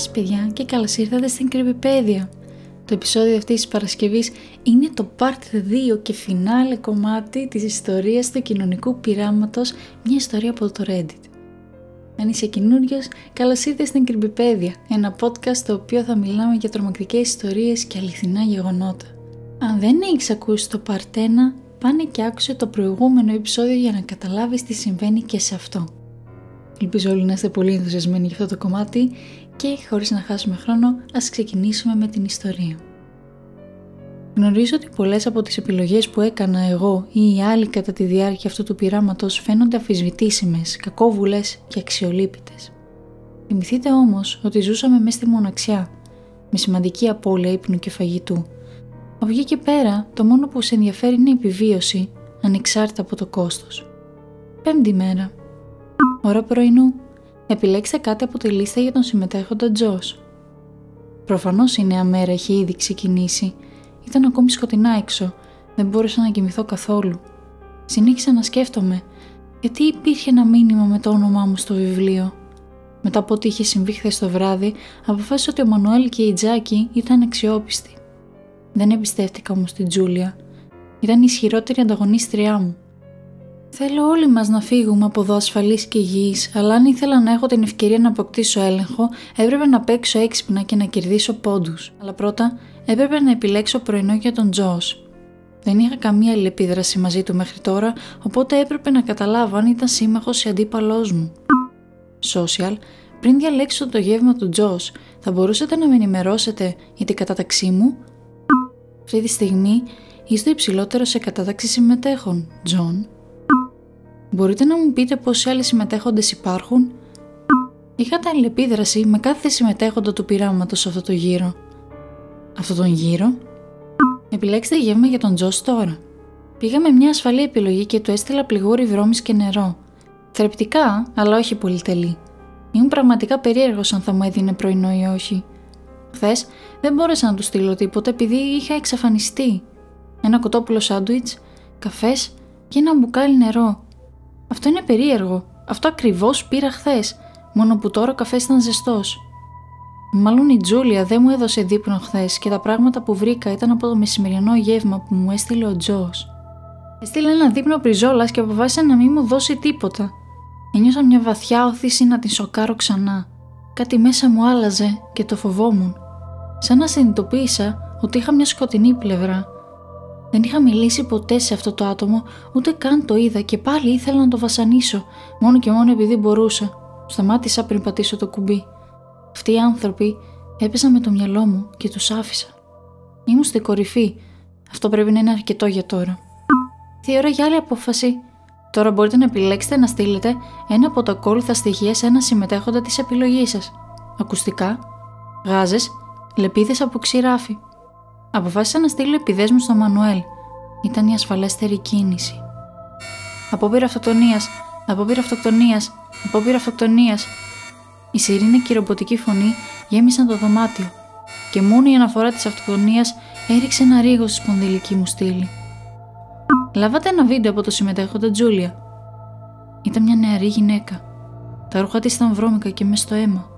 σας παιδιά και καλώς ήρθατε στην Κρυμπιπέδια. Το επεισόδιο αυτής της Παρασκευής είναι το part 2 και φινάλε κομμάτι της ιστορίας του κοινωνικού πειράματος, μια ιστορία από το Reddit. Αν είσαι καινούριος, καλώς ήρθατε στην Κρυμπιπέδια, ένα podcast στο οποίο θα μιλάμε για τρομακτικές ιστορίες και αληθινά γεγονότα. Αν δεν έχεις ακούσει το part 1, πάνε και άκουσε το προηγούμενο επεισόδιο για να καταλάβεις τι συμβαίνει και σε αυτό. Ελπίζω όλοι να είστε πολύ ενθουσιασμένοι για αυτό το κομμάτι και χωρίς να χάσουμε χρόνο ας ξεκινήσουμε με την ιστορία. Γνωρίζω ότι πολλές από τις επιλογές που έκανα εγώ ή οι άλλοι κατά τη διάρκεια αυτού του πειράματος φαίνονται αφισβητήσιμες, κακόβουλες και αξιολύπητες. Θυμηθείτε όμως ότι ζούσαμε μέσα στη μοναξιά, με σημαντική απώλεια ύπνου και φαγητού. Από εκεί και πέρα, το μόνο που σε ενδιαφέρει είναι η επιβίωση, ανεξάρτητα από το κόστος. Πέμπτη μέρα. Ώρα πρωινού. Επιλέξτε κάτι από τη λίστα για τον συμμετέχοντα Τζος. Προφανώς η νέα μέρα είχε ήδη ξεκινήσει. Ήταν ακόμη σκοτεινά έξω. Δεν μπόρεσα να κοιμηθώ καθόλου. Συνέχισα να σκέφτομαι γιατί υπήρχε ένα μήνυμα με το όνομά μου στο βιβλίο. Μετά από ό,τι είχε συμβεί χθες το βράδυ, αποφάσισα ότι ο Μανουέλ και η Τζάκη ήταν αξιόπιστοι. Δεν εμπιστεύτηκα όμως την Τζούλια. Ήταν η ισχυρότερη ανταγωνίστριά μου. Θέλω όλοι μας να φύγουμε από εδώ ασφαλείς και υγιείς, αλλά αν ήθελα να έχω την ευκαιρία να αποκτήσω έλεγχο, έπρεπε να παίξω έξυπνα και να κερδίσω πόντους. Αλλά πρώτα έπρεπε να επιλέξω πρωινό για τον Τζος. Δεν είχα καμία αλληλεπίδραση μαζί του μέχρι τώρα, οπότε έπρεπε να καταλάβω αν ήταν σύμμαχος ή αντίπαλός μου. Social, πριν διαλέξω το γεύμα του Τζος, θα μπορούσατε να με ενημερώσετε για την κατάταξή μου; Αυτή τη στιγμή είστε ο υψηλότερος σε κατάταξη συμμετέχων, Τζον. Μπορείτε να μου πείτε πόσοι άλλοι συμμετέχοντες υπάρχουν; Είχατε αλληλεπίδραση με κάθε συμμετέχοντα του πειράματος σε αυτό το γύρο. Αυτό τον γύρο; Επιλέξτε γεύμα για τον Τζος τώρα. Πήγαμε μια ασφαλή επιλογή και του έστειλα πληγούρι βρώμης και νερό. Θρεπτικά, αλλά όχι πολύ τελή. Ήμουν πραγματικά περίεργος αν θα μου έδινε πρωινό ή όχι. Χθες δεν μπόρεσα να του στείλω τίποτα επειδή είχα εξαφανιστεί. Ένα κοτόπουλο σάντουιτς, καφές και ένα μπουκάλι νερό. Αυτό είναι περίεργο. Αυτό ακριβώς πήρα χθες, μόνο που τώρα ο καφές ήταν ζεστός. Μάλλον η Τζούλια δεν μου έδωσε δείπνο χθες και τα πράγματα που βρήκα ήταν από το μεσημεριανό γεύμα που μου έστειλε ο Τζος. Έστειλε ένα δείπνο πριζόλας και αποφάσισε να μην μου δώσει τίποτα. Ένιωσα μια βαθιά όθηση να την σοκάρω ξανά. Κάτι μέσα μου άλλαζε και το φοβόμουν. Σαν να συνειδητοποίησα ότι είχα μια σκοτεινή πλευρά δεν είχα μιλήσει ποτέ σε αυτό το άτομο, ούτε καν το είδα και πάλι ήθελα να το βασανίσω, μόνο και μόνο επειδή μπορούσα. Σταμάτησα πριν πατήσω το κουμπί. Αυτοί οι άνθρωποι έπεσαν με το μυαλό μου και τους άφησα. Ήμουν στην κορυφή. Αυτό πρέπει να είναι αρκετό για τώρα. Τι ώρα για άλλη απόφαση. Τώρα μπορείτε να επιλέξετε να στείλετε ένα από τα ακόλουθα στοιχεία σε ένα συμμετέχοντα της επιλογής σας. Ακουστικά, γάζες, λεπίδες από ξηράφι. Αποφάσισα να στείλω επιδέσμου στο Μανουέλ. Ήταν η ασφαλέστερη κίνηση. Απόπειρα αυτοκτονίας, απόπειρα αυτοκτονίας, απόπειρα αυτοκτονίας. Η σιρήνη και η ρομποτική φωνή γέμισαν το δωμάτιο και μόνο η αναφορά της αυτοκτονίας έριξε ένα ρίγο στη σπονδυλική μου στήλη. Λάβατε ένα βίντεο από το συμμετέχοντα Τζούλια. Ήταν μια νεαρή γυναίκα. Τα ρούχα της ήταν βρώμικα και μες στο αίμα.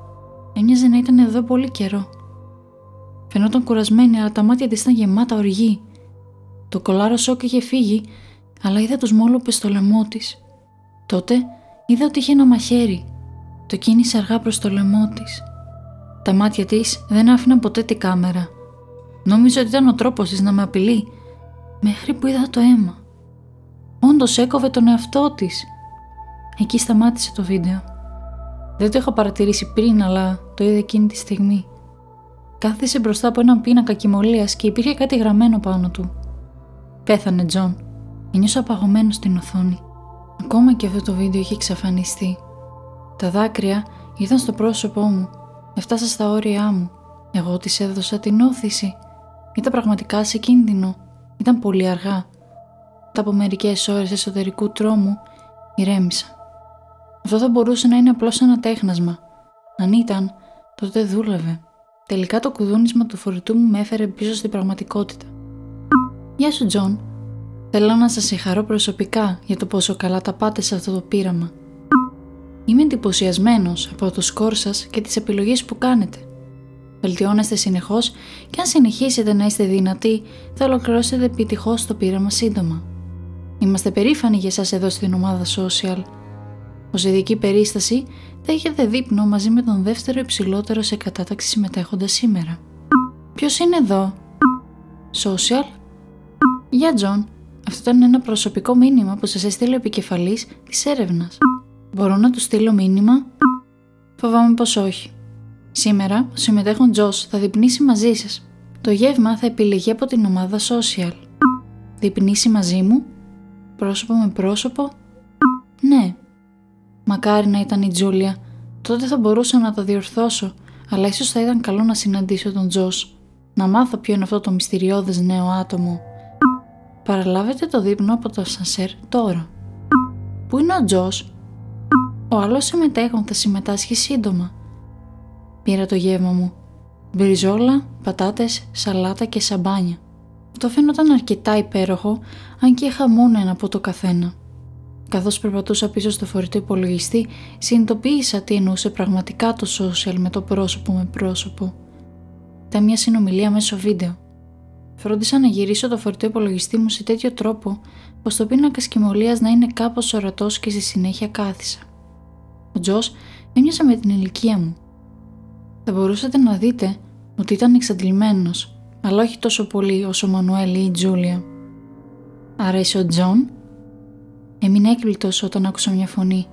Έμοιαζε να ήταν εδώ πολύ καιρό. Φαινόταν κουρασμένη, αλλά τα μάτια της ήταν γεμάτα οργή. Το κολάρο σοκ είχε φύγει, αλλά είδα τους μόλοπες στο λαιμό της. Τότε είδα ότι είχε ένα μαχαίρι. Το κίνησε αργά προς το λαιμό της. Τα μάτια της δεν άφηναν ποτέ την κάμερα. Νόμιζα ότι ήταν ο τρόπος της να με απειλεί, μέχρι που είδα το αίμα. Όντως έκοβε τον εαυτό της. Εκεί σταμάτησε το βίντεο. Δεν το είχα παρατηρήσει πριν, αλλά το είδα εκείνη τη στιγμή. Κάθισε μπροστά από έναν πίνακα κοιμωλίας και υπήρχε κάτι γραμμένο πάνω του. Πέθανε, Τζον. Ένιωσα παγωμένος στην οθόνη. Ακόμα και αυτό το βίντεο είχε εξαφανιστεί. Τα δάκρυα ήρθαν στο πρόσωπό μου. Έφτασα στα όρια μου. Εγώ της έδωσα την ώθηση. Ήταν πραγματικά σε κίνδυνο. Ήταν πολύ αργά. Μετά από μερικές ώρες εσωτερικού τρόμου, ηρέμησα. Αυτό θα μπορούσε να είναι απλώς ένα τέχνασμα. Αν ήταν, τότε δούλευε. Τελικά το κουδούνισμα του φορητού μου με έφερε πίσω στην πραγματικότητα. Γεια σου, Τζον. Θέλω να σας συγχαρώ προσωπικά για το πόσο καλά τα πάτε σε αυτό το πείραμα. Είμαι εντυπωσιασμένος από το σκορ σας και τις επιλογές που κάνετε. Βελτιώνεστε συνεχώς και αν συνεχίσετε να είστε δυνατοί, θα ολοκληρώσετε επιτυχώς το πείραμα σύντομα. Είμαστε περήφανοι για εσάς εδώ στην ομάδα Social. Ως ειδική περίσταση, θα έχετε δείπνο μαζί με τον δεύτερο υψηλότερο σε κατάταξη συμμετέχοντα σήμερα. Ποιος είναι εδώ, Social; Γεια Τζον, αυτό ήταν ένα προσωπικό μήνυμα που σας έστειλε ο επικεφαλής της έρευνας. Μπορώ να του στείλω μήνυμα; Φοβάμαι πως όχι. Σήμερα, ο συμμετέχων Τζος θα δειπνήσει μαζί σας. Το γεύμα θα επιλεγεί από την ομάδα Social. Δειπνήσει μαζί μου, πρόσωπο με πρόσωπο; Ναι. Μακάρι να ήταν η Τζούλια. Τότε θα μπορούσα να το διορθώσω, αλλά ίσως θα ήταν καλό να συναντήσω τον Τζος. Να μάθω ποιο είναι αυτό το μυστηριώδες νέο άτομο. Παραλάβετε το δείπνο από το σανσέρ τώρα. Πού είναι ο Τζος; Ο άλλος συμμετέχον θα συμμετάσχει σύντομα. Πήρα το γεύμα μου. Μπριζόλα, πατάτες, σαλάτα και σαμπάνια. Αυτό φαίνονταν αρκετά υπέροχο, αν και είχα μόνο ένα από το καθένα. Καθώς περπατούσα πίσω στο φορητό υπολογιστή, συνειδητοποίησα τι εννοούσε πραγματικά το social με το πρόσωπο με πρόσωπο. Ήταν μια συνομιλία μέσω βίντεο. Φρόντισα να γυρίσω το φορητό υπολογιστή μου σε τέτοιο τρόπο, ώστε ο πίνακα κοιμωλία να είναι κάπως ορατός και στη συνέχεια κάθισα. Ο Τζος έμοιαζε με την ηλικία μου. Θα μπορούσατε να δείτε ότι ήταν εξαντλημένος, αλλά όχι τόσο πολύ όσο ο Μανουέλ ή η Τζούλια. Άρα είσαι ο Τζον; Έμεινε έκπληκτος όταν άκουσα μια φωνή.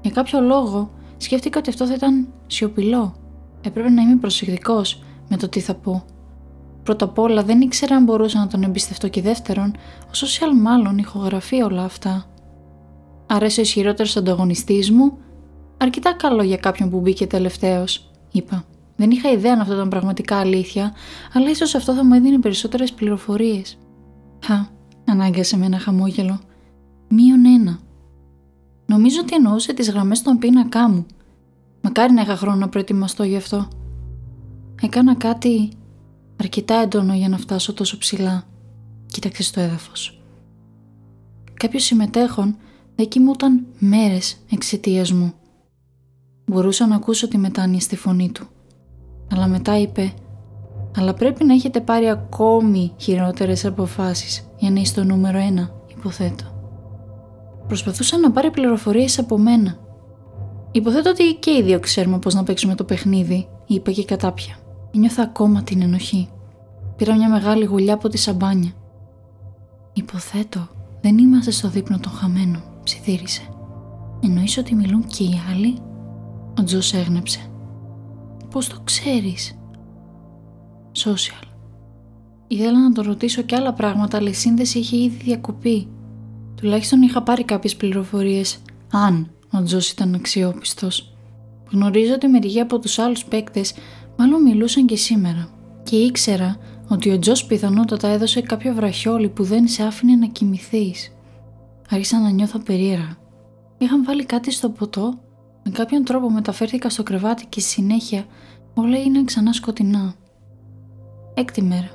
Για κάποιο λόγο σκέφτηκα ότι αυτό θα ήταν σιωπηλό. Έπρεπε να είμαι προσεκτικός με το τι θα πω. Πρώτα απ' όλα δεν ήξερα αν μπορούσα να τον εμπιστευτώ και δεύτερον, ο social μάλλον ηχογραφεί όλα αυτά. Άρα είσαι ο ισχυρότερος ανταγωνιστής μου, αρκετά καλό για κάποιον που μπήκε τελευταίος, είπα. Δεν είχα ιδέα αν αυτό ήταν πραγματικά αλήθεια, αλλά ίσως αυτό θα μου έδινε περισσότερες πληροφορίες. Χα, ανάγκασε με ένα χαμόγελο. Μείον ένα. Νομίζω ότι εννοούσε τις γραμμές των πίνακά μου. Μακάρι να είχα χρόνο να προετοιμαστώ γι' αυτό. Έκανα κάτι αρκετά έντονο για να φτάσω τόσο ψηλά. Κοίταξε στο έδαφος. Κάποιος συμμετέχον δεν κοιμούταν μέρες εξαιτίας μου. Μπορούσα να ακούσω τη μετάνοια στη φωνή του. Αλλά μετά είπε «Αλλά πρέπει να έχετε πάρει ακόμη χειρότερες αποφάσεις για να είστε το νούμερο ένα, υποθέτω». Προσπαθούσα να πάρει πληροφορίες από μένα. Υποθέτω ότι και οι δύο ξέρουμε πώς να παίξουμε το παιχνίδι, είπε και κατάπια. Νιώθω ακόμα την ενοχή. Πήρα μια μεγάλη γουλιά από τη σαμπάνια. Υποθέτω, δεν είμαστε στο δείπνο των χαμένων, ψιθύρισε. Εννοείς ότι μιλούν και οι άλλοι; Ο Τζος έγνεψε. Πώς το ξέρεις; Social. Ήθελα να το ρωτήσω και άλλα πράγματα, αλλά η σύνδεση είχε ήδη διακοπεί. Τουλάχιστον είχα πάρει κάποιες πληροφορίες, αν ο Τζος ήταν αξιόπιστος. Γνωρίζω ότι μερικοί από τους άλλους παίκτες μάλλον μιλούσαν και σήμερα και ήξερα ότι ο Τζος πιθανότατα έδωσε κάποιο βραχιόλι που δεν σε άφηνε να κοιμηθείς. Άρχισα να νιώθω περίεργα. Είχαν βάλει κάτι στο ποτό, με κάποιον τρόπο μεταφέρθηκα στο κρεβάτι και στη συνέχεια όλα έγιναν ξανά σκοτεινά. Έκτη μέρα.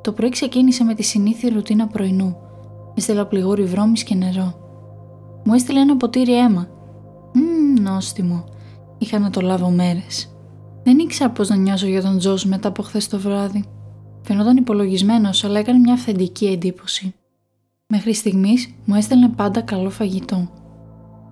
Το πρωί ξεκίνησε με τη συνήθεια ρουτίνα πρωινού. Έστειλα πληγόρι βρώμης και νερό. Μου έστειλε ένα ποτήρι αίμα. Μμμ, νόστιμο. Είχα να το λάβω μέρες. Δεν ήξερα πώς να νιώσω για τον Τζος μετά από χθες το βράδυ. Φαινόταν υπολογισμένος, αλλά έκανε μια αυθεντική εντύπωση. Μέχρι στιγμής μου έστελνε πάντα καλό φαγητό.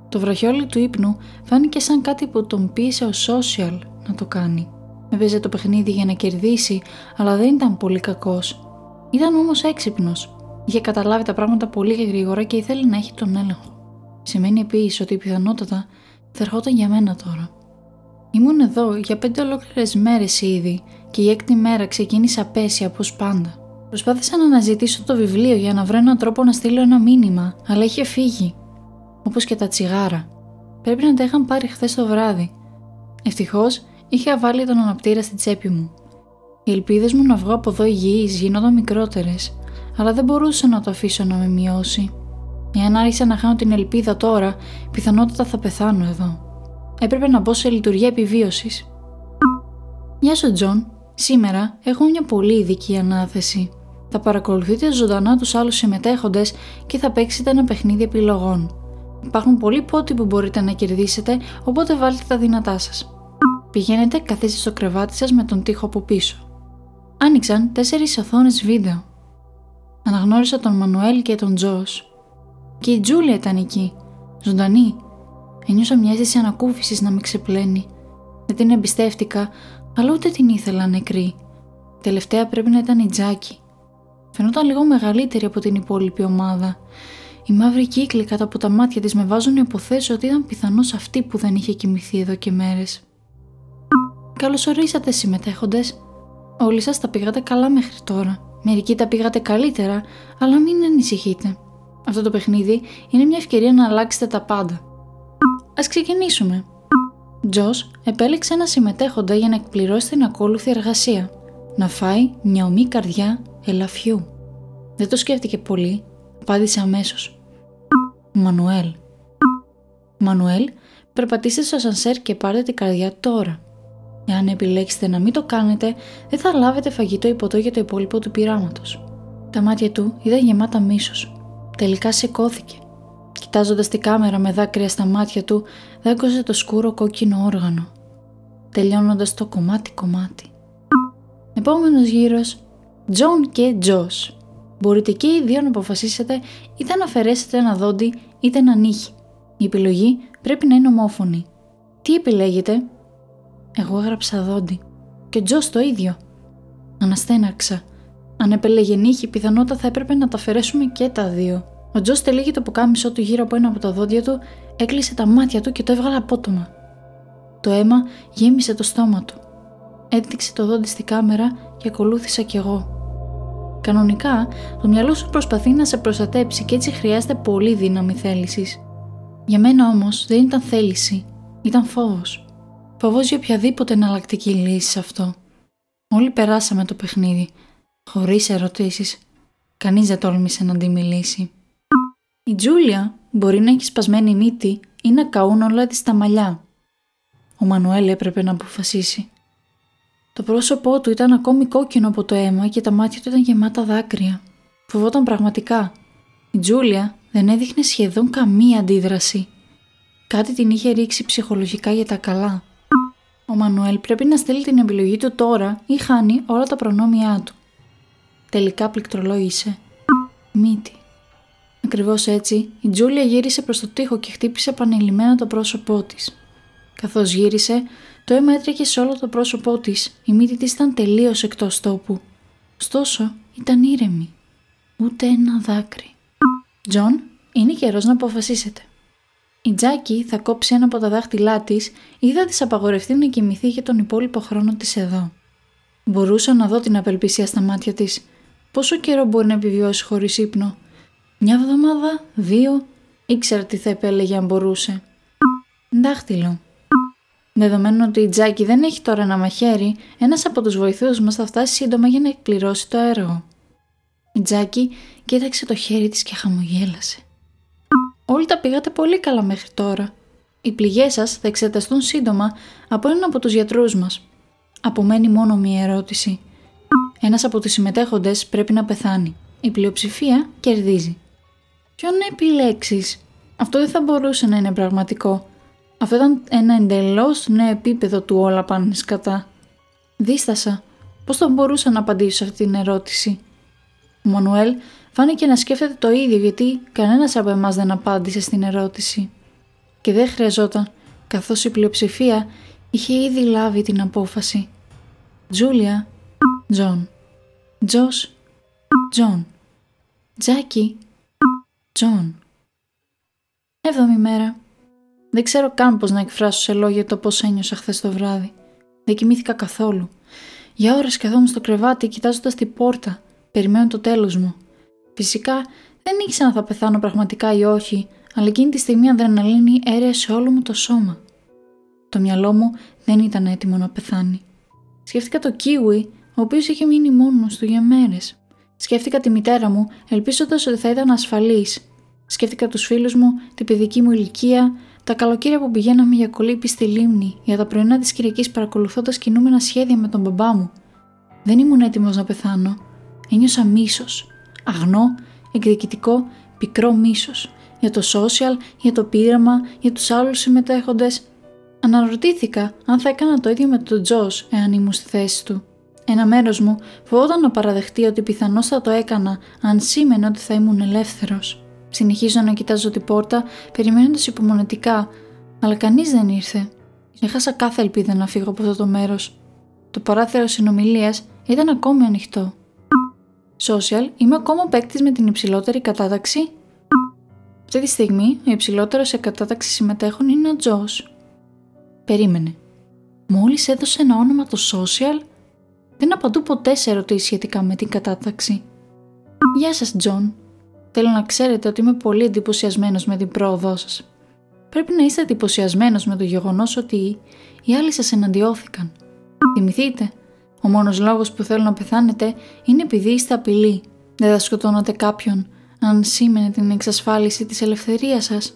Το βραχιόλι του ύπνου φάνηκε σαν κάτι που τον πίεσε ο social να το κάνει. Έπαιζε το παιχνίδι για να κερδίσει, αλλά δεν ήταν πολύ κακός. Ήταν όμως έξυπνος. Είχε καταλάβει τα πράγματα πολύ γρήγορα και ήθελε να έχει τον έλεγχο. Σημαίνει επίσης ότι πιθανότατα θα ερχόταν για μένα τώρα. Ήμουν εδώ για πέντε ολόκληρες μέρες ήδη και η έκτη μέρα ξεκίνησε απέσια όπως πάντα. Προσπάθησα να αναζητήσω το βιβλίο για να βρω έναν τρόπο να στείλω ένα μήνυμα, αλλά είχε φύγει. Όπως και τα τσιγάρα. Πρέπει να τα είχαν πάρει χθες το βράδυ. Ευτυχώς είχα βάλει τον αναπτήρα στη τσέπη μου. Οι ελπίδες μου να βγω από εδώ υγιή γίνονταν μικρότερες, αλλά δεν μπορούσα να το αφήσω να με μειώσει. Εάν άρχισα να χάνω την ελπίδα τώρα, πιθανότατα θα πεθάνω εδώ έπρεπε να μπω σε λειτουργία επιβίωσης. Γεια σου, Τζον. Σήμερα έχω μια πολύ ειδική ανάθεση. Θα παρακολουθείτε ζωντανά τους άλλους συμμετέχοντες και θα παίξετε ένα παιχνίδι επιλογών. Υπάρχουν πολλοί πόντοι που μπορείτε να κερδίσετε, οπότε βάλτε τα δυνατά σας. Πηγαίνετε, καθίστε στο κρεβάτι σας με τον τοίχο από πίσω. Άνοιξαν τέσσερις οθόνες βίντεο. Αναγνώρισα τον Μανουέλ και τον Τζος. Και η Τζούλια ήταν εκεί, ζωντανή. Ένιωσα μια αίσθηση ανακούφισης να με ξεπλένει. Δεν την εμπιστεύτηκα, αλλά ούτε την ήθελα νεκρή. Τελευταία πρέπει να ήταν η Τζάκη. Φαινόταν λίγο μεγαλύτερη από την υπόλοιπη ομάδα. Οι μαύροι κύκλοι κάτω από τα μάτια της με βάζουν να υποθέσω ότι ήταν πιθανώς αυτή που δεν είχε κοιμηθεί εδώ και μέρες. Καλώς ορίσατε συμμετέχοντες. Όλοι σας τα πήγατε καλά μέχρι τώρα. Μερικοί τα πήγατε καλύτερα, αλλά μην ανησυχείτε. Αυτό το παιχνίδι είναι μια ευκαιρία να αλλάξετε τα πάντα. Ας ξεκινήσουμε. Τζος επέλεξε ένα συμμετέχοντα για να εκπληρώσει την ακόλουθη εργασία. Να φάει μια ομή καρδιά ελαφιού. Δεν το σκέφτηκε πολύ, απάντησε αμέσως. Μανουέλ. Μανουέλ, περπατήστε στο ασανσέρ και πάρτε την καρδιά τώρα. Εάν επιλέξετε να μην το κάνετε, δεν θα λάβετε φαγητό ή ποτό για το υπόλοιπο του πειράματος. Τα μάτια του ήταν γεμάτα μίσος. Τελικά σηκώθηκε. Κοιτάζοντας τη κάμερα με δάκρυα στα μάτια του, δάγκωσε το σκούρο κόκκινο όργανο. Τελειώνοντας το κομμάτι-κομμάτι. Επόμενος γύρος, Τζον και Τζος. Μπορείτε και οι δύο να αποφασίσετε είτε να αφαιρέσετε ένα δόντι είτε ένα νύχι. Η επιλογή πρέπει να είναι ομόφωνη. Τι επιλέγετε, εγώ έγραψα δόντι. Και ο Τζος το ίδιο. Αναστέναξα. Αν επέλεγε νύχη, πιθανότατα θα έπρεπε να τα αφαιρέσουμε και τα δύο. Ο Τζος τελείγει το πουκάμισό του γύρω από ένα από τα δόντια του, έκλεισε τα μάτια του και το έβγαλε απότομα. Το αίμα γέμισε το στόμα του. Έδειξε το δόντι στη κάμερα και ακολούθησα κι εγώ. Κανονικά, το μυαλό σου προσπαθεί να σε προστατέψει και έτσι χρειάζεται πολύ δύναμη θέλησης. Για μένα όμως δεν ήταν θέληση, ήταν φόβος. Φοβό για οποιαδήποτε εναλλακτική λύση σε αυτό. Όλοι περάσαμε το παιχνίδι, χωρίς ερωτήσεις. Κανείς δεν τόλμησε να αντιμιλήσει. Η Τζούλια μπορεί να έχει σπασμένη μύτη ή να καούν όλα της τα μαλλιά. Ο Μανουέλ έπρεπε να αποφασίσει. Το πρόσωπό του ήταν ακόμη κόκκινο από το αίμα και τα μάτια του ήταν γεμάτα δάκρυα. Φοβόταν πραγματικά. Η Τζούλια δεν έδειχνε σχεδόν καμία αντίδραση. Κάτι την είχε ρίξει ψυχολογικά για τα καλά. Ο Μανουέλ πρέπει να στείλει την επιλογή του τώρα ή χάνει όλα τα προνόμια του. Τελικά πληκτρολόγησε. Μύτη. Ακριβώς έτσι, η Τζούλια γύρισε προς το τοίχο και χτύπησε επανειλημμένα το πρόσωπό της. Καθώς γύρισε, το αίμα έτρεχε σε όλο το πρόσωπό της. Η μύτη της ήταν τελείως εκτός τόπου. Ωστόσο, ήταν ήρεμη. Ούτε ένα δάκρυ. Τζον, είναι καιρός να αποφασίσετε. Η Τζάκη θα κόψει ένα από τα δάχτυλά της ή θα της απαγορευτεί να κοιμηθεί για τον υπόλοιπο χρόνο της εδώ. Μπορούσα να δω την απελπισία στα μάτια της. Πόσο καιρό μπορεί να επιβιώσει χωρίς ύπνο; Μια εβδομάδα, δύο, ήξερα τι θα επέλεγε αν μπορούσε. Δάχτυλο. Δεδομένου ότι η Τζάκη δεν έχει τώρα ένα μαχαίρι, ένας από τους βοηθούς μας θα φτάσει σύντομα για να εκπληρώσει το έργο. Η Τζάκη κοίταξε το χέρι της και χαμογέλασε. Όλοι τα πήγατε πολύ καλά μέχρι τώρα. Οι πληγές σας θα εξεταστούν σύντομα από έναν από τους γιατρούς μας. Απομένει μόνο μία ερώτηση. Ένας από τους συμμετέχοντες πρέπει να πεθάνει. Η πλειοψηφία κερδίζει. Ποιον να επιλέξεις, Αυτό δεν θα μπορούσε να είναι πραγματικό. Αυτό ήταν ένα εντελώς νέο επίπεδο του όλα πάνε σκατά. Δίστασα. Πώς θα μπορούσα να απαντήσω σε αυτή την ερώτηση; Ο Μανουέλ φάνηκε να σκέφτεται το ίδιο γιατί κανένας από εμάς δεν απάντησε στην ερώτηση. Και δεν χρειαζόταν, καθώς η πλειοψηφία είχε ήδη λάβει την απόφαση. Τζούλια, Τζον. Τζος, Τζον. Τζάκι, Τζον. Έβδομη μέρα. Δεν ξέρω καν πώς να εκφράσω σε λόγια το πώς ένιωσα χθες το βράδυ. Δεν κοιμήθηκα καθόλου. Για ώρες καθόμουν στο κρεβάτι κοιτάζοντας την πόρτα, περιμένω το τέλος μου. Φυσικά δεν ήξερα αν θα πεθάνω πραγματικά ή όχι, αλλά εκείνη τη στιγμή η αδρεναλίνη έρεε σε όλο μου το σώμα. Το μυαλό μου δεν ήταν έτοιμο να πεθάνει. Σκέφτηκα το Κίουι, ο οποίος είχε μείνει μόνος του για μέρες. Σκέφτηκα τη μητέρα μου, ελπίζοντας ότι θα ήταν ασφαλής. Σκέφτηκα τους φίλους μου, την παιδική μου ηλικία, τα καλοκαίρια που πηγαίναμε για κολύμπη στη λίμνη, για τα πρωινά της Κυριακής παρακολουθώντας κινούμενα σχέδια με τον μπαμπά μου. Δεν ήμουν έτοιμος να πεθάνω. Ένιωσα μίσος, αγνό, εκδικητικό, πικρό μίσος για το social, για το πείραμα, για τους άλλους συμμετέχοντες. Αναρωτήθηκα αν θα έκανα το ίδιο με τον Τζος εάν ήμουν στη θέση του. Ένα μέρος μου φοβόταν να παραδεχτεί ότι πιθανώς θα το έκανα αν σήμαινε ότι θα ήμουν ελεύθερος. Συνεχίζω να κοιτάζω την πόρτα, περιμένοντας υπομονετικά, αλλά κανείς δεν ήρθε. Έχασα κάθε ελπίδα να φύγω από αυτό το μέρος. Το παράθυρο συνομιλίας ήταν ακόμη ανοιχτό. Social, είμαι ακόμα παίκτης με την υψηλότερη κατάταξη. Αυτή τη στιγμή, ο υψηλότερος σε κατάταξη συμμετέχων είναι ο Τζος. Περίμενε. Μόλις έδωσε ένα όνομα το social, δεν απαντούσε ποτέ σε ερωτήσεις σχετικά με την κατάταξη. Γεια σας, Τζον. Θέλω να ξέρετε ότι είμαι πολύ εντυπωσιασμένος με την πρόοδό σας. Πρέπει να είστε εντυπωσιασμένος με το γεγονός ότι οι άλλοι σας εναντιώθηκαν. Θυμηθείτε, ο μόνος λόγος που θέλω να πεθάνετε είναι επειδή είστε απειλή. Δεν θα σκοτώνατε κάποιον αν σήμαινε την εξασφάλιση της ελευθερίας σας.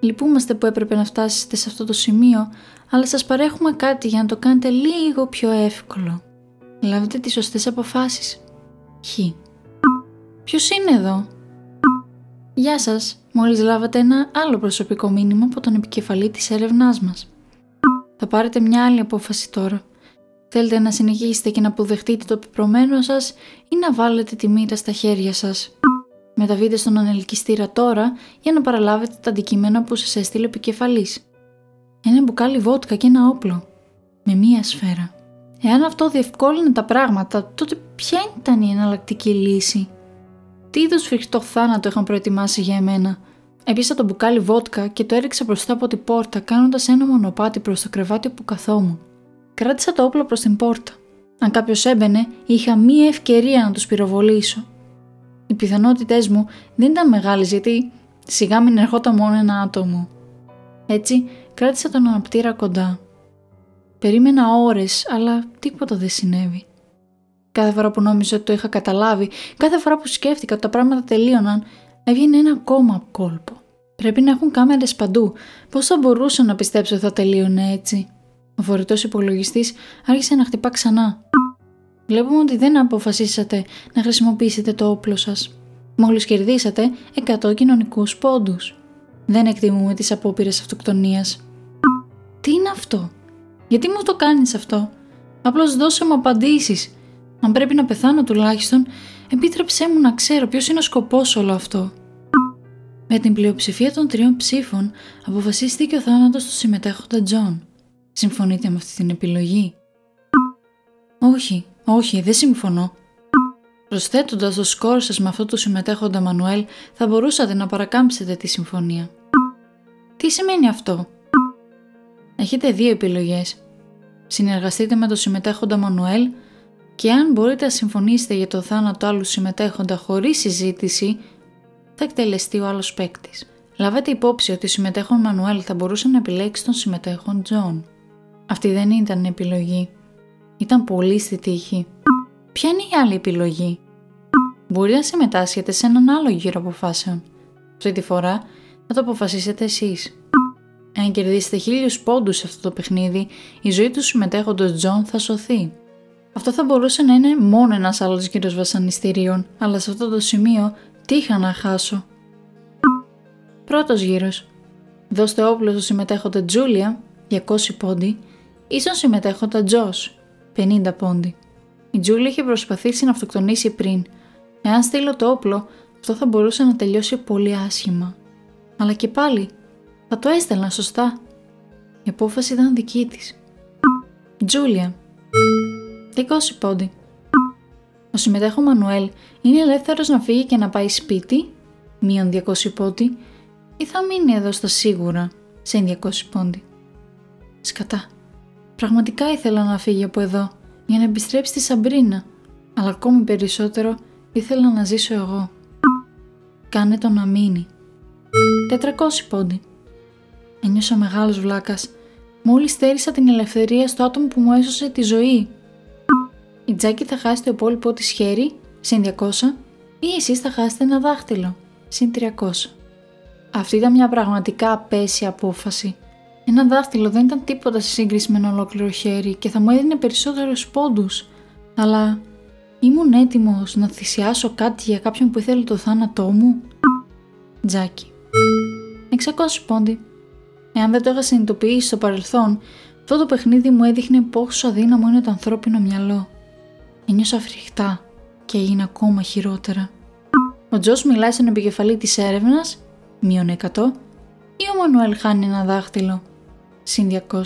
Λυπούμαστε που έπρεπε να φτάσετε σε αυτό το σημείο, αλλά σας παρέχουμε κάτι για να το κάνετε λίγο πιο εύκολο. Λάβετε τις σωστές αποφάσεις. Χ. Ποιος είναι εδώ; Γεια σας, μόλις λάβατε ένα άλλο προσωπικό μήνυμα από τον επικεφαλή της έρευνάς μας. Θα πάρετε μια άλλη απόφαση τώρα. Θέλετε να συνεχίσετε και να αποδεχτείτε το επιπρομένο σας ή να βάλετε τη μοίρα στα χέρια σας. Μεταβείτε στον ανελκυστήρα τώρα για να παραλάβετε τα αντικείμενα που σας έστειλε επικεφαλής. Ένα μπουκάλι βότκα και ένα όπλο. Με μία σφαίρα. Εάν αυτό διευκόλυνε τα πράγματα, τότε ποια ήταν η εναλλακτική λύση; Τι είδους φρικτό θάνατο είχαν προετοιμάσει για εμένα; Έπιασα το μπουκάλι βότκα και το έριξα μπροστά από την πόρτα, κάνοντας ένα μονοπάτι προς το κρεβάτι που καθόμουν. Κράτησα το όπλο προς την πόρτα. Αν κάποιος έμπαινε, είχα μία ευκαιρία να τους πυροβολήσω. Οι πιθανότητές μου δεν ήταν μεγάλες γιατί σιγά μην ερχόταν μόνο ένα άτομο. Έτσι, κράτησα τον αναπτήρα κοντά. Περίμενα ώρες, αλλά τίποτα δεν συνέβη. Κάθε φορά που νόμιζα ότι το είχα καταλάβει, κάθε φορά που σκέφτηκα ότι τα πράγματα τελείωναν, έβγαινε ένα ακόμα κόλπο. Πρέπει να έχουν κάμερες παντού. Πώς θα μπορούσα να πιστέψω ότι θα τελείωνε έτσι; Ο φορητός υπολογιστής άρχισε να χτυπά ξανά. Βλέπουμε ότι δεν αποφασίσατε να χρησιμοποιήσετε το όπλο σας. Μόλις κερδίσατε 100 κοινωνικούς πόντους. Δεν εκτιμούμε τις απόπειρες αυτοκτονίας. Τι είναι αυτό, Γιατί μου το κάνεις αυτό, Απλώς δώσε μου απαντήσεις. Αν πρέπει να πεθάνω τουλάχιστον, επίτρεψέ μου να ξέρω ποιος είναι ο σκοπός όλο αυτό. Με την πλειοψηφία των τριών ψήφων αποφασίστηκε ο θάνατος του συμμετέχοντα Τζον. Συμφωνείτε με αυτή την επιλογή; Όχι, όχι, δεν συμφωνώ. Προσθέτοντας το σκορ σας με αυτό του συμμετέχοντα Μανουέλ, θα μπορούσατε να παρακάμψετε τη συμφωνία. Τι σημαίνει αυτό; Έχετε δύο επιλογές. Συνεργαστείτε με το συμμετέχοντα Μανουέλ και αν μπορείτε να συμφωνήσετε για το θάνατο άλλου συμμετέχοντα χωρίς συζήτηση, θα εκτελεστεί ο άλλος παίκτης. Λάβετε υπόψη ότι ο συμμετέχων Μανουέλ θα μπορούσε να επιλέξει τον συμμετέχοντα Τζον. Αυτή δεν ήταν η επιλογή. Ήταν πολύ στη τύχη. Ποια είναι η άλλη επιλογή; Μπορεί να συμμετάσχετε σε έναν άλλο γύρο αποφάσεων. Αυτή τη φορά θα το αποφασίσετε εσείς. Αν κερδίσετε χίλιους πόντους σε αυτό το παιχνίδι, η ζωή του συμμετέχοντος Τζον θα σωθεί. Αυτό θα μπορούσε να είναι μόνο ένας άλλος γύρος βασανιστήριων, αλλά σε αυτό το σημείο τι είχα να χάσω; Πρώτος γύρος. Δώστε όπλο στο συμμετέχοντα Τζούλια, 200 πόντι, ή στον συμμετέχοντα Τζος, 50 πόντι. Η Τζούλια είχε προσπαθήσει να αυτοκτονήσει πριν. Εάν στείλω το όπλο, αυτό θα μπορούσε να τελειώσει πολύ άσχημα. Αλλά και πάλι, θα το έστελνα σωστά. Η απόφαση ήταν δική της. Τζούλια. 20 πόντι. Ο συμμετέχον Μανουέλ είναι ελεύθερος να φύγει και να πάει σπίτι, μείον 200 πόντι, ή θα μείνει εδώ στα σίγουρα, σε 200 πόντι. Σκατά. Πραγματικά ήθελα να φύγει από εδώ, για να επιστρέψει στη Σαμπρίνα, αλλά ακόμη περισσότερο ήθελα να ζήσω εγώ. Κάνε το να μείνει. 400 πόντι. Ένιωσα μεγάλος βλάκας. Μόλις στέρισα την ελευθερία στο άτομο που μου έσωσε τη ζωή. Η Τζάκη θα χάσει το υπόλοιπό της χέρι, συν 200, ή εσείς θα χάσετε ένα δάχτυλο, συν 300. Αυτή ήταν μια πραγματικά απέσια απόφαση. Ένα δάχτυλο δεν ήταν τίποτα σε σύγκριση με ένα ολόκληρο χέρι και θα μου έδινε περισσότερους πόντους. Αλλά ήμουν έτοιμος να θυσιάσω κάτι για κάποιον που ήθελε το θάνατό μου. Τζάκι. 600 πόντι. Εάν δεν το είχα συνειδητοποιήσει στο παρελθόν, αυτό το παιχνίδι μου έδειχνε πόσο αδύναμο είναι το ανθρώπινο μυαλό. Ένιωσα φρικτά και έγινε ακόμα χειρότερα. Ο Τζος μιλάει στον επικεφαλή της έρευνας, μείον 100, ή ο Μανουέλ χάνει ένα δάχτυλο, συν 200.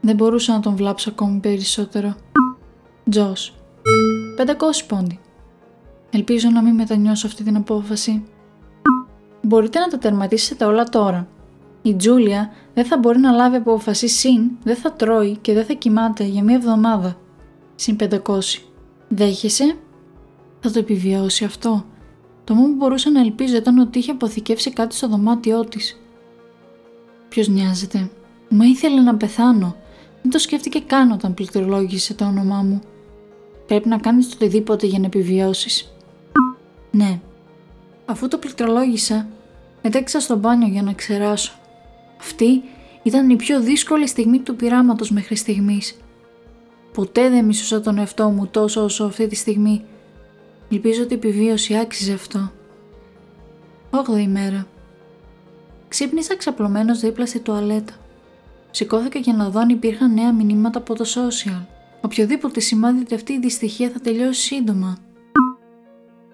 Δεν μπορούσα να τον βλάψω ακόμη περισσότερο. Τζος, 500 πόντι. Ελπίζω να μην μετανιώσω αυτή την απόφαση. Μπορείτε να τα τερματίσετε όλα τώρα. Η Τζούλια δεν θα μπορεί να λάβει απόφαση συν δεν θα τρώει και δεν θα κοιμάται για μία εβδομάδα. Συν 500. Δέχεσαι; Θα το επιβιώσει αυτό. Το μόνο που μπορούσα να ελπίζω ήταν ότι είχε αποθηκεύσει κάτι στο δωμάτιό της. Ποιος νοιάζεται; Μα ήθελε να πεθάνω. Δεν το σκέφτηκε καν όταν πληκτρολόγησε το όνομά μου. Πρέπει να κάνεις το οτιδήποτε για να επιβιώσεις. Ναι. Αφού το πληκτρολόγησα, μετέξα στο μπάνιο για να ξεράσω. Αυτή ήταν η πιο δύσκολη στιγμή του πειράματος μέχρι στιγμής. Ποτέ δεν μισούσα τον εαυτό μου τόσο όσο αυτή τη στιγμή. Ελπίζω ότι η επιβίωση άξιζε αυτό. Όγδοη μέρα. Ξύπνησα ξαπλωμένος δίπλα στη τουαλέτα. Σηκώθηκα για να δω αν υπήρχαν νέα μηνύματα από το social. Οποιοδήποτε σημάδι ότι αυτή η δυστυχία θα τελειώσει σύντομα.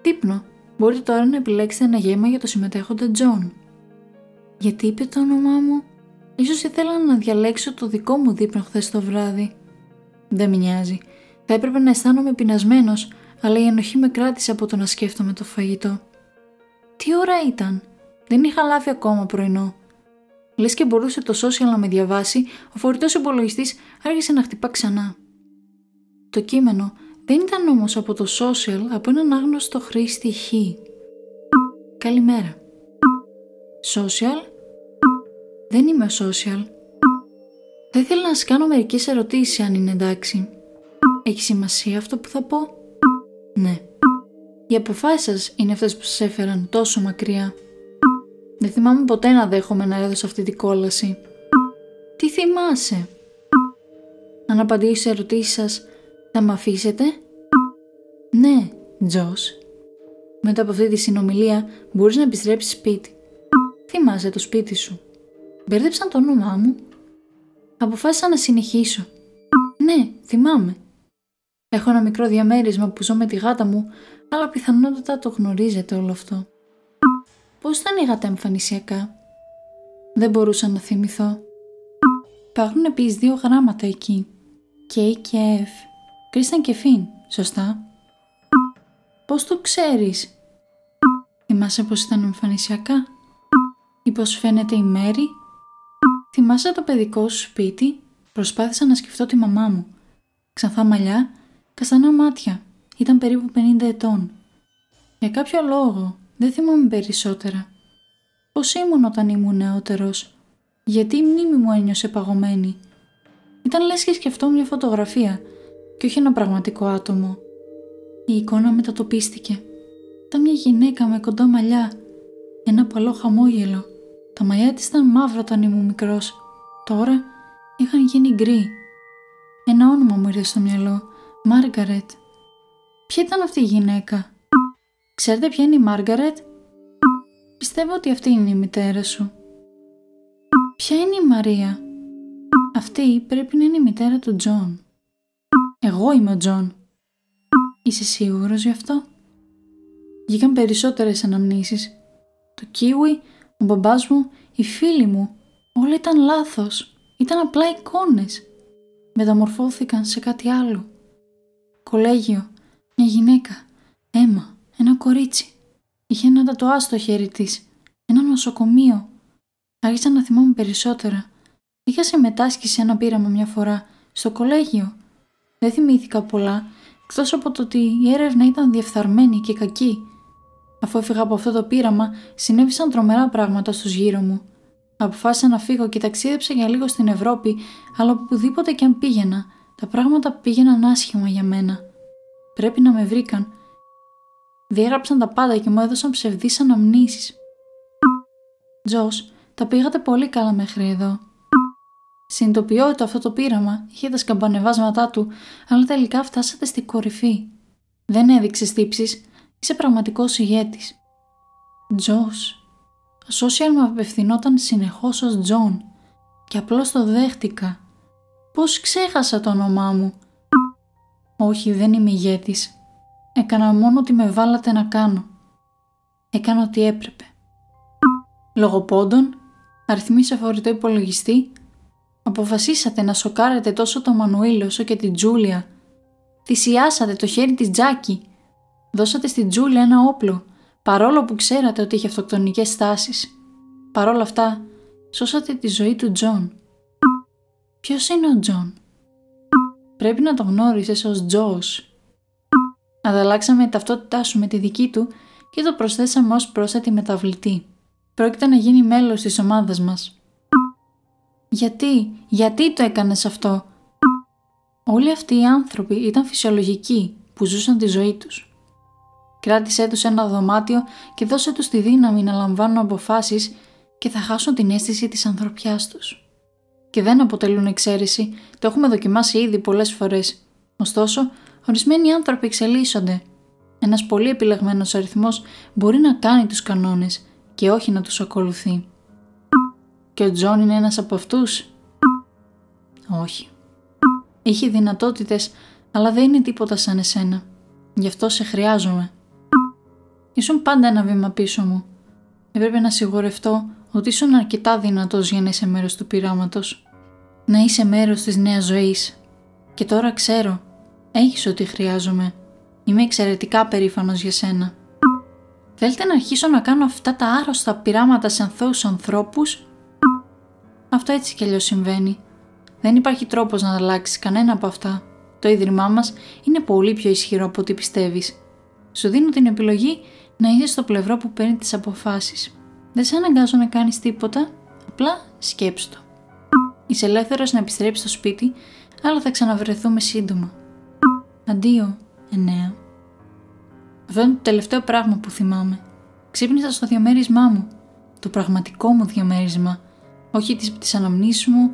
Δείπνο. Μπορείτε τώρα να επιλέξετε ένα γεύμα για το συμμετέχοντα Τζον. Γιατί είπε το όνομά μου; Ίσως ήθελα να διαλέξω το δικό μου δείπνο χθες το βράδυ. Δεν με νοιάζει. Θα έπρεπε να αισθάνομαι πεινασμένος, αλλά η ενοχή με κράτησε από το να σκέφτομαι το φαγητό. Τι ώρα ήταν; Δεν είχα λάβει ακόμα πρωινό. Λες και μπορούσε το social να με διαβάσει, ο φορητός υπολογιστής άρχισε να χτυπά ξανά. Το κείμενο δεν ήταν όμως από το social από έναν άγνωστο χρήστη Χ. Καλημέρα. Social; Δεν είμαι social. Θα ήθελα να σας κάνω μερικές ερωτήσεις αν είναι εντάξει. Έχει σημασία αυτό που θα πω; Ναι. Οι αποφάσεις σας είναι αυτές που σας έφεραν τόσο μακριά. Δεν θυμάμαι ποτέ να δέχομαι να έδωσα αυτή την κόλαση. Τι θυμάσαι; Αν απαντήσω σε ερωτήσεις σας, θα με αφήσετε; Ναι, Τζος. Μετά από αυτή τη συνομιλία μπορείς να επιστρέψεις σπίτι. Θυμάσαι το σπίτι σου. Μπέρδεψαν το όνομά μου. Αποφάσισα να συνεχίσω. Ναι, θυμάμαι. Έχω ένα μικρό διαμέρισμα που ζω με τη γάτα μου, αλλά πιθανότατα το γνωρίζετε όλο αυτό. Πώς ήταν η γάτα εμφανισιακά; Δεν μπορούσα να θυμηθώ. Υπάρχουν επίσης δύο γράμματα εκεί. K και F. Κρίσταν και Φιν, σωστά; Πώς το ξέρεις; Θυμάσαι πως ήταν εμφανισιακά; Ή πως φαίνεται η Μέρη; Θυμάσαι το παιδικό σου σπίτι; Προσπάθησα να σκεφτώ τη μαμά μου. Ξανθά μαλλιά, καστανά μάτια. Ήταν περίπου 50 ετών. Για κάποιο λόγο δεν θυμάμαι περισσότερα. Πώς ήμουν όταν ήμουν νεότερος; Γιατί η μνήμη μου ένιωσε παγωμένη; Ήταν λες και σκεφτόμουν μια φωτογραφία και όχι ένα πραγματικό άτομο. Η εικόνα μετατοπίστηκε. Ήταν μια γυναίκα με κοντά μαλλιά, ένα απαλό χαμόγελο. Τα μαλλιά της ήταν μαύρα όταν ήμουν μικρός. Τώρα είχαν γίνει γκρι. Ένα όνομα μου ήρθε στο μυαλό. Μάργαρετ. Ποια ήταν αυτή η γυναίκα; Ξέρετε ποια είναι η Μάργαρετ; Πιστεύω ότι αυτή είναι η μητέρα σου. Ποια είναι η Μαρία; Αυτή πρέπει να είναι η μητέρα του Τζον. Εγώ είμαι ο Τζον. Είσαι σίγουρος γι' αυτό; Βγήκαν περισσότερες αναμνήσεις. Το κίουι, ο μπαμπάς μου, οι φίλοι μου, όλα ήταν λάθος. Ήταν απλά εικόνες. Μεταμορφώθηκαν σε κάτι άλλο. Κολέγιο, μια γυναίκα, αίμα, ένα κορίτσι. Είχε ένα τατουά στο χέρι της, ένα νοσοκομείο. Άρχισα να θυμάμαι περισσότερα. Είχα συμμετάσχει σε ένα πείραμα μια φορά, στο κολέγιο. Δεν θυμήθηκα πολλά, εκτός από το ότι η έρευνα ήταν διεφθαρμένη και κακή. Αφού έφυγα από αυτό το πείραμα, συνέβησαν τρομερά πράγματα στους γύρω μου. Αποφάσισα να φύγω και ταξίδεψα για λίγο στην Ευρώπη, αλλά οπουδήποτε και αν πήγαινα, τα πράγματα πήγαιναν άσχημα για μένα. Πρέπει να με βρήκαν. Διέγραψαν τα πάντα και μου έδωσαν ψευδείς αναμνήσεις. Τζος, τα πήγατε πολύ καλά μέχρι εδώ. Συνειδητοποιώ ότι αυτό το πείραμα είχε τα σκαμπανεβάσματά του, αλλά τελικά φτάσατε στην κορυφή. Δεν έδειξες τύψεις, είσαι πραγματικός ηγέτης. Τζος, Το social με απευθυνόταν συνεχώς ως Τζον και απλώς το δέχτηκα. Πώς ξέχασα το όνομά μου; Όχι, δεν είμαι ηγέτης. Έκανα μόνο ό,τι με βάλατε να κάνω. Έκανα ό,τι έπρεπε. Λόγω πόντων, αριθμοί σε φορητό υπολογιστή, αποφασίσατε να σοκάρετε τόσο το Μανουήλ όσο και την Τζούλια. Θυσιάσατε το χέρι της Τζάκη. Δώσατε στην Τζούλια ένα όπλο, παρόλο που ξέρατε ότι είχε αυτοκτονικές τάσεις. Παρόλα αυτά, σώσατε τη ζωή του Τζον. Ποιος είναι ο Τζον; Πρέπει να το γνώρισες ως Τζος. Ανταλλάξαμε ταυτότητά σου με τη δική του και το προσθέσαμε ως πρόσθετη μεταβλητή. Πρόκειται να γίνει μέλος της ομάδας μας. Γιατί, γιατί το έκανες αυτό; Όλοι αυτοί οι άνθρωποι ήταν φυσιολογικοί που ζούσαν τη ζωή τους. Κράτησέ τους ένα δωμάτιο και δώσε τους τη δύναμη να λαμβάνουν αποφάσεις και θα χάσουν την αίσθηση της ανθρωπιάς τους. Και δεν αποτελούν εξαίρεση, το έχουμε δοκιμάσει ήδη πολλές φορές. Ωστόσο, ορισμένοι άνθρωποι εξελίσσονται. Ένας πολύ επιλεγμένος αριθμός μπορεί να κάνει τους κανόνες και όχι να τους ακολουθεί. Και ο Τζον είναι ένας από αυτούς; Όχι. Έχει δυνατότητες, αλλά δεν είναι τίποτα σαν εσένα. Γι' αυτό σε χρειάζομαι. Ήσουν πάντα ένα βήμα πίσω μου. Έπρεπε να σιγουρευτώ ότι ήσουν αρκετά δυνατός για να είσαι μέρος του πειράματος. Να είσαι μέρος της νέας ζωής. Και τώρα ξέρω. Έχεις ό,τι χρειάζομαι. Είμαι εξαιρετικά περήφανος για σένα. Θέλετε να αρχίσω να κάνω αυτά τα άρρωστα πειράματα σε ανθώους ανθρώπους; Αυτό έτσι κι αλλιώς συμβαίνει. Δεν υπάρχει τρόπος να αλλάξεις κανένα από αυτά. Το ίδρυμά μας είναι πολύ πιο ισχυρό από ό,τι πιστεύεις. Σου δίνω την επιλογή να είσαι στο πλευρό που παίρνει τις αποφάσεις. Δεν σε αναγκάζω να κάνεις τίποτα, απλά σκέψου το. Είσαι ελεύθερος να επιστρέψεις στο σπίτι, αλλά θα ξαναβρεθούμε σύντομα. Αντίο, εννέα. Αυτό είναι το τελευταίο πράγμα που θυμάμαι. Ξύπνησα στο διαμέρισμά μου. Το πραγματικό μου διαμέρισμα. Όχι τις, τις αναμνήσεις μου,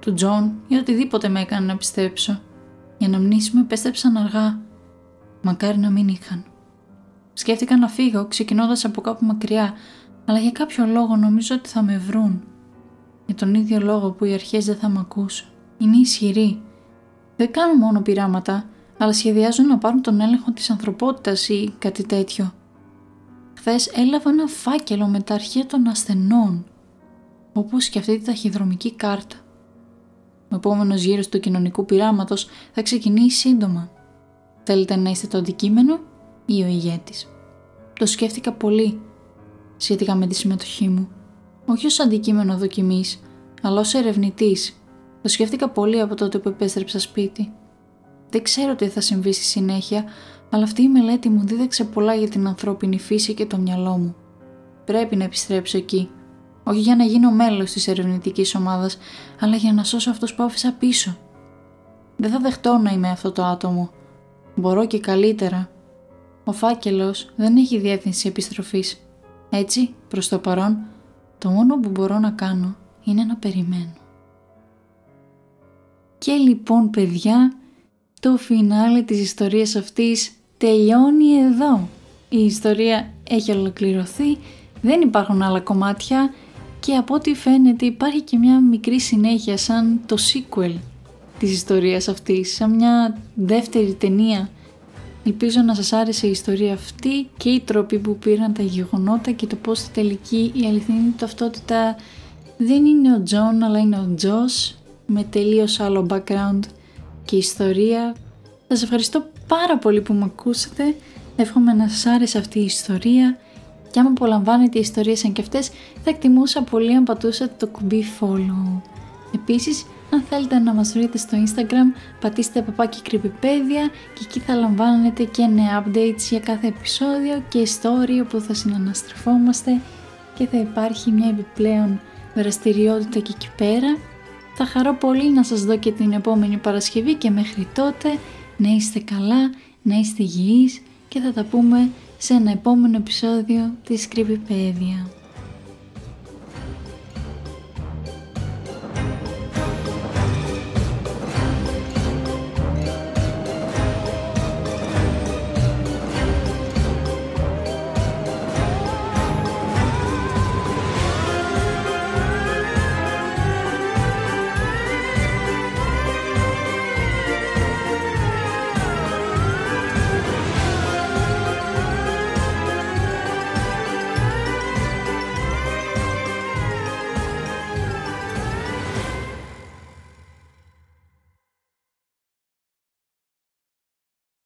του Τζον ή οτιδήποτε με έκανε να πιστέψω. Οι αναμνήσεις μου επέστρεψαν αργά. Μακάρι να μην είχαν. Σκέφτηκα να φύγω ξεκινώντας από κάπου μακριά, αλλά για κάποιο λόγο νομίζω ότι θα με βρουν. Για τον ίδιο λόγο που οι αρχές δεν θα με ακούσουν. Είναι ισχυροί. Δεν κάνουν μόνο πειράματα, αλλά σχεδιάζουν να πάρουν τον έλεγχο της ανθρωπότητας ή κάτι τέτοιο. Χθες έλαβα ένα φάκελο με τα αρχεία των ασθενών, όπως και αυτή τη ταχυδρομική κάρτα. Ο επόμενος γύρος του κοινωνικού πειράματος θα ξεκινήσει σύντομα. Θέλετε να είστε το αντικείμενο ή ο ηγέτης; Το σκέφτηκα πολύ σχετικά με τη συμμετοχή μου. Όχι ως αντικείμενο δοκιμής, αλλά ως ερευνητής. Το σκέφτηκα πολύ από τότε που επέστρεψα σπίτι. Δεν ξέρω τι θα συμβεί στη συνέχεια, αλλά αυτή η μελέτη μου δίδαξε πολλά για την ανθρώπινη φύση και το μυαλό μου. Πρέπει να επιστρέψω εκεί. Όχι για να γίνω μέλος της ερευνητικής ομάδας, αλλά για να σώσω αυτούς που άφησα πίσω. Δεν θα δεχτώ να είμαι αυτό το άτομο. Μπορώ και καλύτερα. Ο φάκελος δεν έχει διεύθυνση επιστροφής. Έτσι, προς το παρόν, το μόνο που μπορώ να κάνω είναι να περιμένω. Και λοιπόν παιδιά, το φινάλε της ιστορίας αυτής τελειώνει εδώ. Η ιστορία έχει ολοκληρωθεί, δεν υπάρχουν άλλα κομμάτια και από ό,τι φαίνεται υπάρχει και μια μικρή συνέχεια σαν το sequel της ιστορίας αυτής, σαν μια δεύτερη ταινία. Ελπίζω να σας άρεσε η ιστορία αυτή και η τροπή που πήραν τα γεγονότα και το πώς στη τελική η αληθινή ταυτότητα δεν είναι ο Τζον αλλά είναι ο Τζος με τελείως άλλο background και ιστορία. Σας ευχαριστώ πάρα πολύ που με ακούσατε. Εύχομαι να σας άρεσε αυτή η ιστορία και άμα απολαμβάνετε ιστορίες σαν και αυτές θα εκτιμούσα πολύ αν πατούσατε το κουμπί follow. Επίσης, αν θέλετε να μας βρείτε στο Instagram, πατήστε παπάκι κρυπηπέδια και εκεί θα λαμβάνετε και νέα updates για κάθε επεισόδιο και story όπου θα συναναστρεφόμαστε και θα υπάρχει μια επιπλέον δραστηριότητα και εκεί πέρα. Θα χαρώ πολύ να σας δω και την επόμενη Παρασκευή και μέχρι τότε να είστε καλά, να είστε υγιείς και θα τα πούμε σε ένα επόμενο επεισόδιο της Creepypedia.